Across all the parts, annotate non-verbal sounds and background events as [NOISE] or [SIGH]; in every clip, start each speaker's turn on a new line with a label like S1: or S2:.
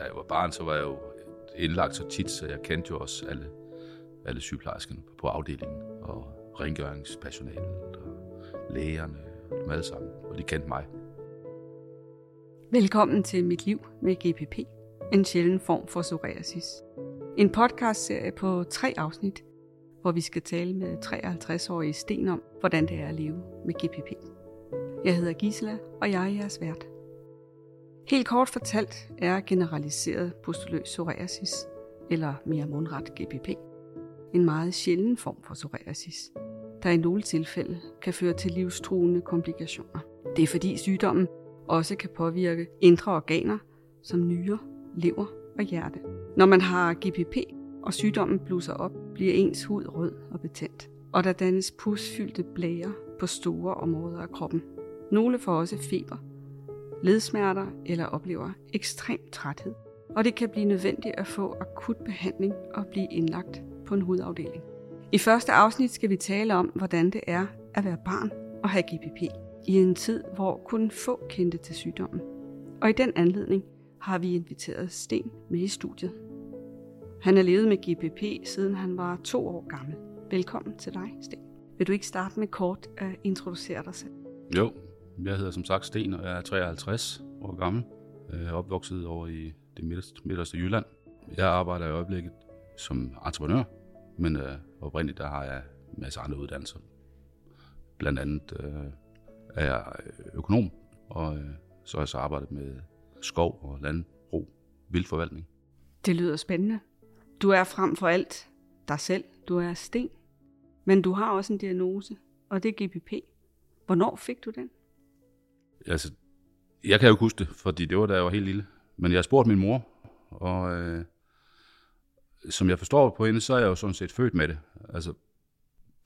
S1: da jeg var barn, så var jeg jo indlagt så tit, så jeg kendte jo også alle, alle sygeplejerskerne på afdelingen, og rengøringspersonalet, og lægerne, og dem alle sammen, og de kendte mig.
S2: Velkommen til Mit Liv med GPP, en sjælden form for psoriasis. En podcastserie på tre afsnit, hvor vi skal tale med 53-årige Sten om, hvordan det er at leve med GPP. Jeg hedder Gisela, og jeg er jeres vært. Helt kort fortalt er generaliseret pustuløs psoriasis, eller mere mundret GPP, en meget sjælden form for psoriasis, der i nogle tilfælde kan føre til livstruende komplikationer. Det er fordi sygdommen også kan påvirke indre organer som nyrer, lever og hjerte. Når man har GPP, og sygdommen blusser op, bliver ens hud rød og betændt, og der dannes pusfyldte blære på store områder af kroppen. Nogle får også feber, ledsmerter eller oplever ekstrem træthed, og det kan blive nødvendigt at få akut behandling og blive indlagt på en hudafdeling. I første afsnit skal vi tale om, hvordan det er at være barn og have GPP i en tid, hvor kun få kendte til sygdommen. Og i den anledning har vi inviteret Sten med i studiet. Han har levet med GPP siden han var to år gammel. Velkommen til dig, Sten. Vil du ikke starte med kort at introducere dig selv?
S1: Jo, jeg hedder som sagt Sten, og jeg er 53 år gammel. Jeg er opvokset over i det midterste, midterste Jylland. Jeg arbejder i øjeblikket som entreprenør, men øh, oprindeligt der har jeg en masse andre uddannelser. Blandt andet øh, er jeg øh, økonom, og øh, så har jeg så arbejdet med skov og landbrug, vildforvaltning.
S2: Det lyder spændende. Du er frem for alt dig selv. Du er sten. Men du har også en diagnose, og det er GPP. Hvornår fik du den?
S1: Altså, jeg kan jo ikke huske det, fordi det var da jeg var helt lille. Men jeg har spurgt min mor, og øh, som jeg forstår på hende, så er jeg jo sådan set født med det. Altså,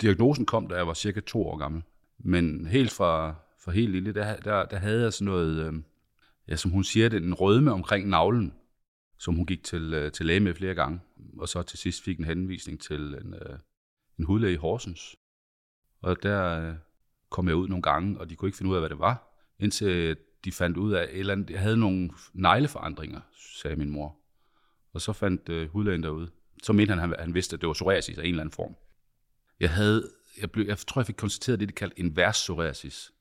S1: diagnosen kom, da jeg var cirka to år gammel. Men helt fra, fra helt lille, der, der, der havde jeg sådan noget, øh, ja, som hun siger det, en rødme omkring navlen, som hun gik til, øh, til læge med flere gange. Og så til sidst fik en henvisning til en, øh, en hudlæge i Horsens. Og der øh, kom jeg ud nogle gange, og de kunne ikke finde ud af, hvad det var indtil de fandt ud af, at eller jeg havde nogle negleforandringer, sagde min mor. Og så fandt øh, hudlægen derude. Så mente han, han, han vidste, at det var psoriasis af en eller anden form. Jeg havde, jeg, blev, jeg tror, jeg fik konstateret det, de kaldte invers psoriasis.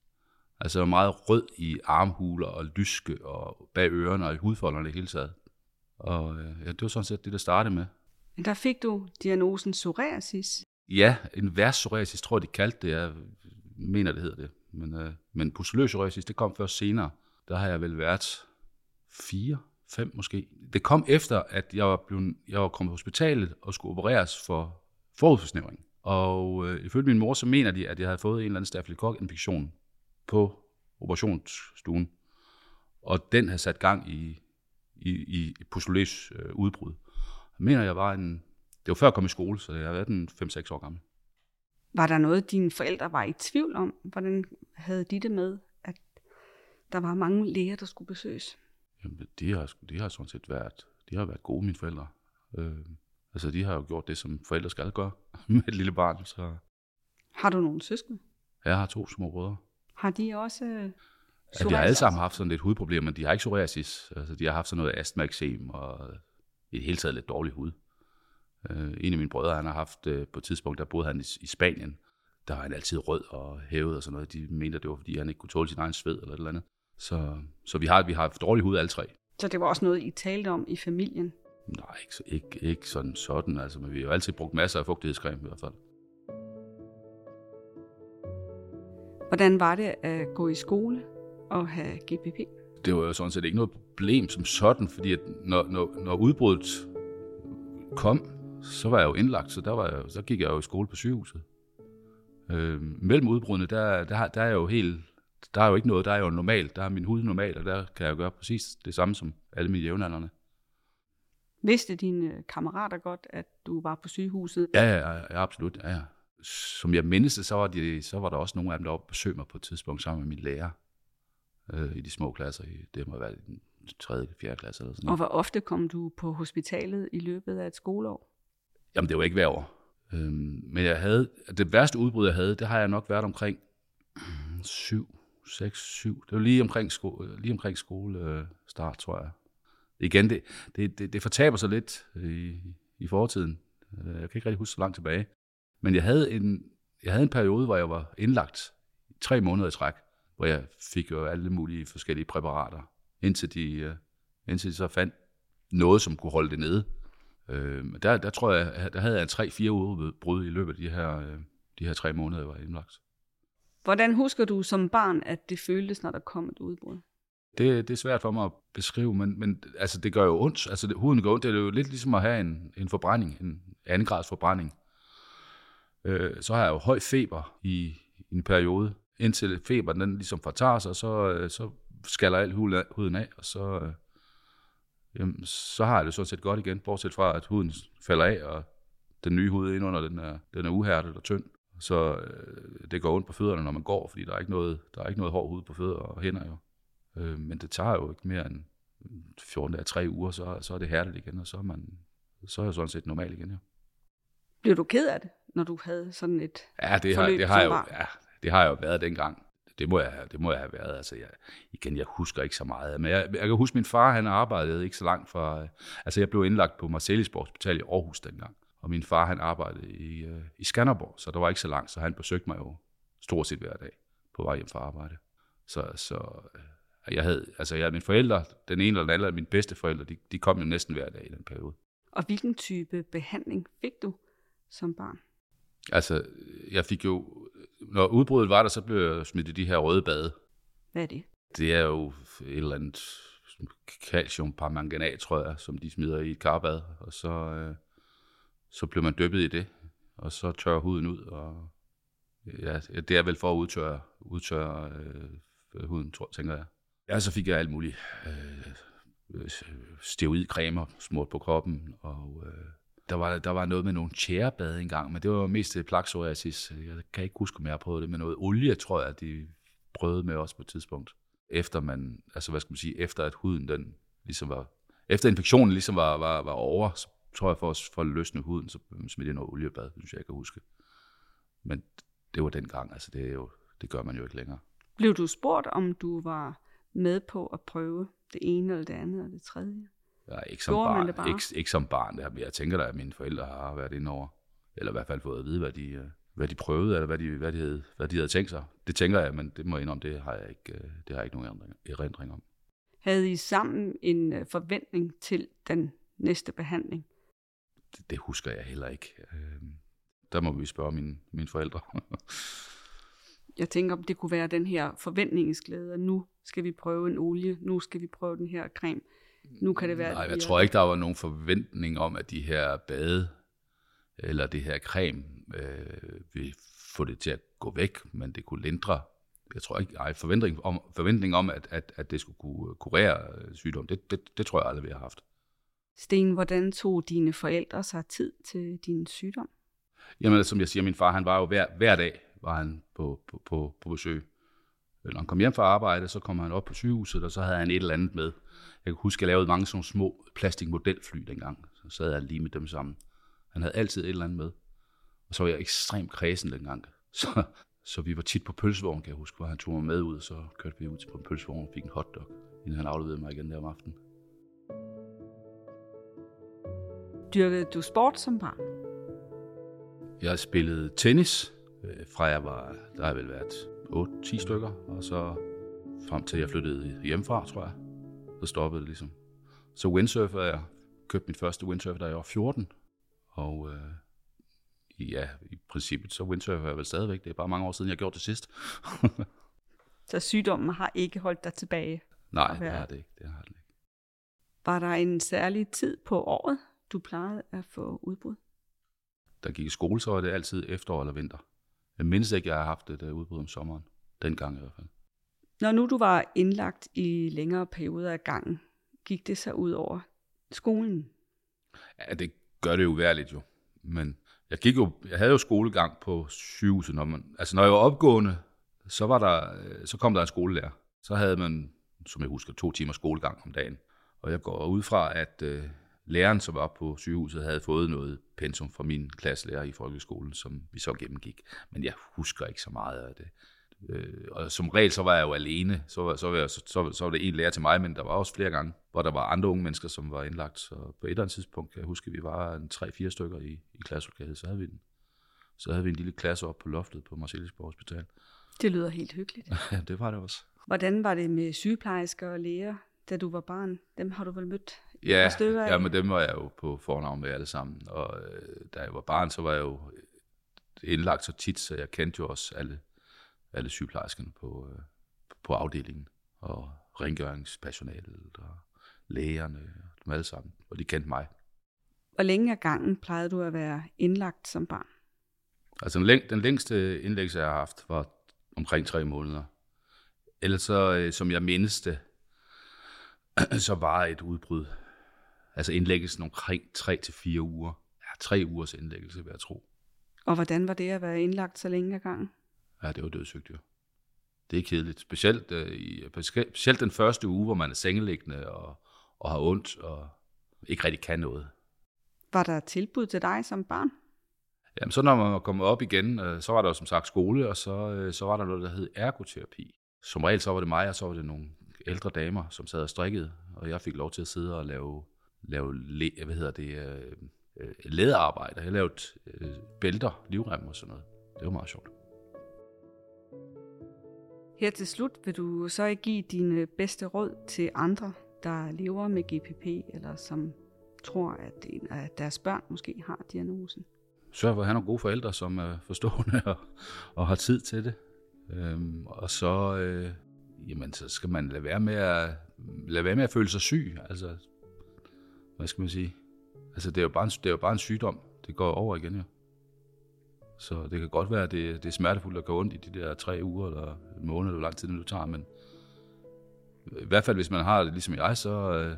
S1: Altså jeg var meget rød i armhuler og lyske og bag ørerne og i hudfolderne i hele taget. Og øh, ja, det var sådan set det, der startede med.
S2: Der fik du diagnosen psoriasis.
S1: Ja, invers psoriasis tror jeg, de kaldte det. Jeg mener, det hedder det. Men, øh, men pustuløs det kom først senere. Der har jeg vel været fire, fem måske. Det kom efter, at jeg var, blevet, jeg var kommet på hospitalet og skulle opereres for forudforsnævring. Og øh, ifølge min mor, så mener de, at jeg havde fået en eller anden staphylococcus-infektion på operationsstuen. Og den havde sat gang i, i, i et øh, udbrud. Jeg mener, jeg var en... Det var før jeg kom i skole, så jeg har været en 5-6 år gammel.
S2: Var der noget, dine forældre var i tvivl om? Hvordan havde de det med, at der var mange læger, der skulle besøges?
S1: Jamen, de har, de har sådan set været, de har været gode, mine forældre. Øh, altså, de har jo gjort det, som forældre skal gøre [LAUGHS] med et lille barn. Så.
S2: Har du nogle søskende?
S1: Jeg har to små brødre.
S2: Har de også øh,
S1: ja, de har alle sammen haft sådan lidt hudproblemer, men de har ikke psoriasis. Altså, de har haft sådan noget astma og i det hele taget lidt dårlig hud. Øh, en af mine brødre, han har haft, øh, på et tidspunkt, der boede han i, i Spanien, der var han altid rød og hævet og sådan noget. De mente, det var, fordi han ikke kunne tåle sin egen sved eller et eller andet. Så, så vi har, vi har dårlig hud alle tre.
S2: Så det var også noget, I talte om i familien?
S1: Nej, ikke, ikke, ikke sådan sådan. Altså, men vi har jo altid brugt masser af fugtighedscreme i hvert fald.
S2: Hvordan var det at gå i skole og have GPP?
S1: Det var jo sådan set ikke noget problem som sådan, fordi at når, når, når udbruddet kom, så var jeg jo indlagt, så der, var jeg, så gik jeg jo i skole på sygehuset. Øh, mellem udbrudene, der, der, der er jo helt, der er jo ikke noget, der er jo normalt, der er min hud normal, og der kan jeg jo gøre præcis det samme som alle mine jævnaldrende.
S2: Vidste dine kammerater godt, at du var på sygehuset?
S1: Ja, ja, ja absolut. Ja, ja. Som jeg mindes det, så var, de, så var der også nogle af dem, der var på besøg mig på et tidspunkt sammen med min lærer øh, i de små klasser. Det må være den 3. eller 4. klasse eller sådan noget.
S2: Og hvor ofte kom du på hospitalet i løbet af et skoleår?
S1: Jamen, det var ikke hver år. Øhm, men jeg havde, det værste udbrud, jeg havde, det har jeg nok været omkring 7, 6, 7. Det var lige omkring, sko, lige omkring skolestart, tror jeg. igen, det, det, det, det fortaber sig lidt øh, i, i fortiden. Øh, jeg kan ikke rigtig huske så langt tilbage. Men jeg havde en, jeg havde en periode, hvor jeg var indlagt i tre måneder i træk, hvor jeg fik jo alle mulige forskellige præparater, indtil de, øh, indtil de så fandt noget, som kunne holde det nede. Øh, der, der tror jeg, der havde jeg tre-fire udbrud i løbet af de her, øh, de her tre måneder, jeg var indlagt.
S2: Hvordan husker du som barn, at det føltes, når der kom et udbrud?
S1: Det, det er svært for mig at beskrive, men, men altså, det gør jo ondt. Altså, det, huden gør ondt. Det er jo lidt ligesom at have en, en forbrænding, en anden grads forbrænding. Øh, så har jeg jo høj feber i, i en periode, indtil feberen den ligesom fortager sig, så, øh, så skaller alt huden af, og så, øh, jamen, så har jeg det sådan set godt igen, bortset fra, at huden falder af, og den nye hud indenunder, den er, den er uhærdet og tynd. Så øh, det går ondt på fødderne, når man går, fordi der er ikke noget, der er ikke noget hård hud på fødder og hænder jo. Øh, men det tager jo ikke mere end 14 dage, 3 uger, så, så er det hærdet igen, og så er, man, så er jeg sådan set normal igen. Ja.
S2: Blev du ked af det, når du havde sådan et
S1: Ja, det har, det har, jeg jo, ja, det har jeg jo været dengang. Det må jeg, det må jeg have været. Altså, jeg, igen, jeg husker ikke så meget. Men jeg, jeg kan huske, min far, han arbejdede ikke så langt fra... Øh, altså, jeg blev indlagt på Marcellisborg Hospital i Aarhus dengang. Og min far, han arbejdede i, øh, i Skanderborg, så der var ikke så langt, så han besøgte mig jo stort set hver dag på vej hjem fra arbejde. Så, så øh, jeg havde, altså jeg havde mine forældre, den ene eller den anden af mine bedste forældre, de, de kom jo næsten hver dag i den periode.
S2: Og hvilken type behandling fik du som barn?
S1: Altså, jeg fik jo, når udbruddet var der, så blev jeg smidt i de her røde bade.
S2: Hvad er det?
S1: Det er jo et eller andet calciumpermanganat, tror jeg, som de smider i et karbad, og så, øh, så bliver man dyppet i det, og så tørrer huden ud, og ja, det er vel for at udtørre, udtørre øh, huden, tror, tænker jeg. Ja, så fik jeg alt muligt øh, steroidcremer smurt på kroppen, og øh, der var, der var noget med nogle tjærebade engang, men det var mest plakpsoriasis. Jeg kan ikke huske, om jeg har prøvet det med noget olie, tror jeg, de prøvede med os på et tidspunkt. Efter man, altså hvad skal man sige, efter at huden den ligesom var, efter infektionen ligesom var, var, var over, så tror jeg for, at, for at løsne huden, så smed jeg noget oliebad, synes jeg, jeg kan huske. Men det var dengang, altså det, er jo, det gør man jo ikke længere.
S2: Blev du spurgt, om du var med på at prøve det ene eller det andet eller det tredje?
S1: Ja, ikke som Gjorde barn. Ikke, ikke som barn. Det jeg tænker da, at mine forældre har været inde over. Eller i hvert fald fået at vide, hvad de, øh, hvad de prøvede, eller hvad de, hvad, de havde, hvad de havde tænkt sig. Det tænker jeg, men det må jeg indrømme, det har jeg ikke, øh, det har jeg ikke nogen erindring om.
S2: Havde I sammen en øh, forventning til den næste behandling?
S1: Det, det husker jeg heller ikke. Der må vi spørge mine, mine forældre. [LAUGHS]
S2: jeg tænker, om det kunne være den her forventningsglæde, at nu skal vi prøve en olie, nu skal vi prøve den her creme nu kan det være...
S1: Nej, jeg tror ikke, der var nogen forventning om, at de her bade eller det her creme øh, vil få det til at gå væk, men det kunne lindre. Jeg tror ikke, ej, forventning om, forventning om at, at, at det skulle kunne kurere øh, sygdom, det, det, det tror jeg aldrig, vi har haft.
S2: Sten, hvordan tog dine forældre sig tid til din sygdom?
S1: Jamen, som jeg siger, min far, han var jo hver, hver dag var han på, på, på, på besøg. Når han kom hjem fra arbejde, så kom han op på sygehuset, og så havde han et eller andet med. Jeg kan huske, at jeg lavede mange sådan små plastikmodelfly dengang. Så sad jeg lige med dem sammen. Han havde altid et eller andet med. Og så var jeg ekstremt kredsen dengang. [LAUGHS] Så, så vi var tit på pølsevogn, kan jeg huske, hvor han tog mig med ud, og så kørte vi ud til på en pølsevogn og fik en hotdog, inden han afleverede mig igen der om aftenen.
S2: Dyrkede du sport som barn?
S1: Jeg spillede tennis, øh, fra jeg var, der har vel været 8-10 stykker, og så frem til jeg flyttede hjemmefra, tror jeg så stoppede det ligesom. Så windsurfer jeg. Købte mit første windsurfer, da jeg var 14. Og øh, ja, i princippet, så windsurfer jeg vel stadigvæk. Det er bare mange år siden, jeg gjorde det sidst. [LAUGHS]
S2: så sygdommen har ikke holdt dig tilbage?
S1: Nej, det har det ikke. Det har det ikke.
S2: Var der en særlig tid på året, du plejede at få udbrud?
S1: Der gik i skole, så var det altid efterår eller vinter. Jeg mindes ikke, jeg har haft et uh, udbrud om sommeren. Dengang i hvert fald.
S2: Når nu du var indlagt i længere perioder af gangen, gik det så ud over skolen?
S1: Ja, det gør det jo værligt jo. Men jeg, gik jo, jeg havde jo skolegang på sygehuset. Når man, altså når jeg var opgående, så, var der, så kom der en skolelærer. Så havde man, som jeg husker, to timer skolegang om dagen. Og jeg går ud fra, at øh, læreren, som var på sygehuset, havde fået noget pensum fra min klasselærer i folkeskolen, som vi så gennemgik. Men jeg husker ikke så meget af det. Øh, og som regel, så var jeg jo alene. Så, så, var jeg, så, så, så var det en lærer til mig, men der var også flere gange, hvor der var andre unge mennesker, som var indlagt. Så på et eller andet tidspunkt kan jeg huske, at vi var en 3-4 stykker i, i klasselokalet, så havde vi den. Så havde vi en lille klasse op på loftet på Marcellisborg Hospital.
S2: Det lyder helt hyggeligt. [LAUGHS]
S1: ja, det var det også.
S2: Hvordan var det med sygeplejersker og læger, da du var barn? Dem har du vel mødt
S1: Ja,
S2: stykker
S1: ja, men dem var jeg jo på fornavn med alle sammen. Og øh, da jeg var barn, så var jeg jo indlagt så tit, så jeg kendte jo også alle, alle sygeplejerskerne på, øh, på afdelingen. Og rengøringspersonalet og lægerne, dem alle sammen. Og de kendte mig.
S2: Hvor længe af gangen plejede du at være indlagt som barn?
S1: Altså den, læng- den længste indlæggelse, jeg har haft, var omkring tre måneder. Ellers så, øh, som jeg mindes det, [CLEARS THROAT] så var et udbrud. Altså indlæggelsen omkring 3 til fire uger. Ja, tre ugers indlæggelse, vil jeg tro.
S2: Og hvordan var det at være indlagt så længe ad gangen?
S1: Ja, det var dødssygt jo. Det er kedeligt. Specielt, øh, i, specielt den første uge, hvor man er sengeliggende og, og har ondt og ikke rigtig kan noget.
S2: Var der tilbud til dig som barn?
S1: Jamen, så når man kommet op igen, øh, så var der jo som sagt skole, og så, øh, så var der noget, der hed ergoterapi. Som regel så var det mig, og så var det nogle ældre damer, som sad og strikkede, og jeg fik lov til at sidde og lave, lave le, hvad hedder det, øh, øh, læderarbejde. Jeg lavede øh, bælter, livrem og sådan noget. Det var meget sjovt.
S2: Her til slut vil du så ikke give dine bedste råd til andre, der lever med GPP, eller som tror, at en af deres børn måske har diagnosen.
S1: Sørg for at have nogle gode forældre, som er forstående og, og har tid til det. Øhm, og så, øh, jamen, så skal man lade være, med at, lade være med at føle sig syg. Altså, hvad skal man sige? Altså, det er jo bare en, det er jo bare en sygdom. Det går over igen, jo. Så det kan godt være, at det, det er smertefuldt at gå ondt i de der tre uger eller en måned, eller hvor lang tid det nu tager, men i hvert fald, hvis man har det ligesom jeg, så, øh,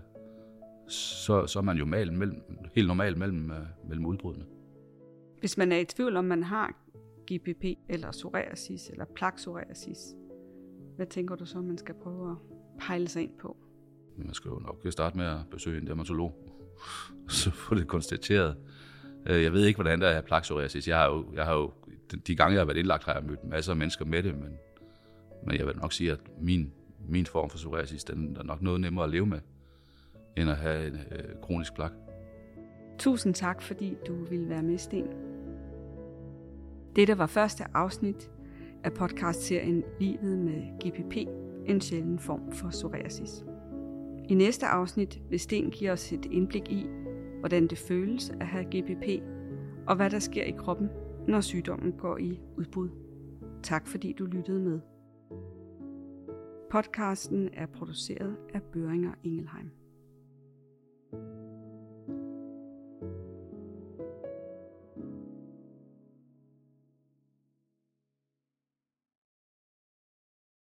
S1: så, så er man jo mal mellem, helt normal mellem, øh, mellem udbrudene.
S2: Hvis man er i tvivl om, man har GPP, eller psoriasis, eller plakpsoriasis, hvad tænker du så, man skal prøve at pejle sig ind på?
S1: Man skal jo nok starte med at besøge en dermatolog, så få det konstateret. Øh, jeg ved ikke, hvordan der er plakpsoriasis. Jeg har jo, jeg har jo, de gange, jeg har været indlagt, har jeg mødt masser af mennesker med det, men, men jeg vil nok sige, at min, min form for psoriasis, den er nok noget nemmere at leve med, end at have en øh, kronisk plak.
S2: Tusind tak, fordi du ville være med, Sten. Dette var første afsnit af podcastserien Livet med GPP, en sjælden form for psoriasis. I næste afsnit vil Sten give os et indblik i, hvordan det føles at have GPP, og hvad der sker i kroppen, når sygdommen går i udbrud. Tak fordi du lyttede med. Podcasten er produceret af Børinger Ingelheim.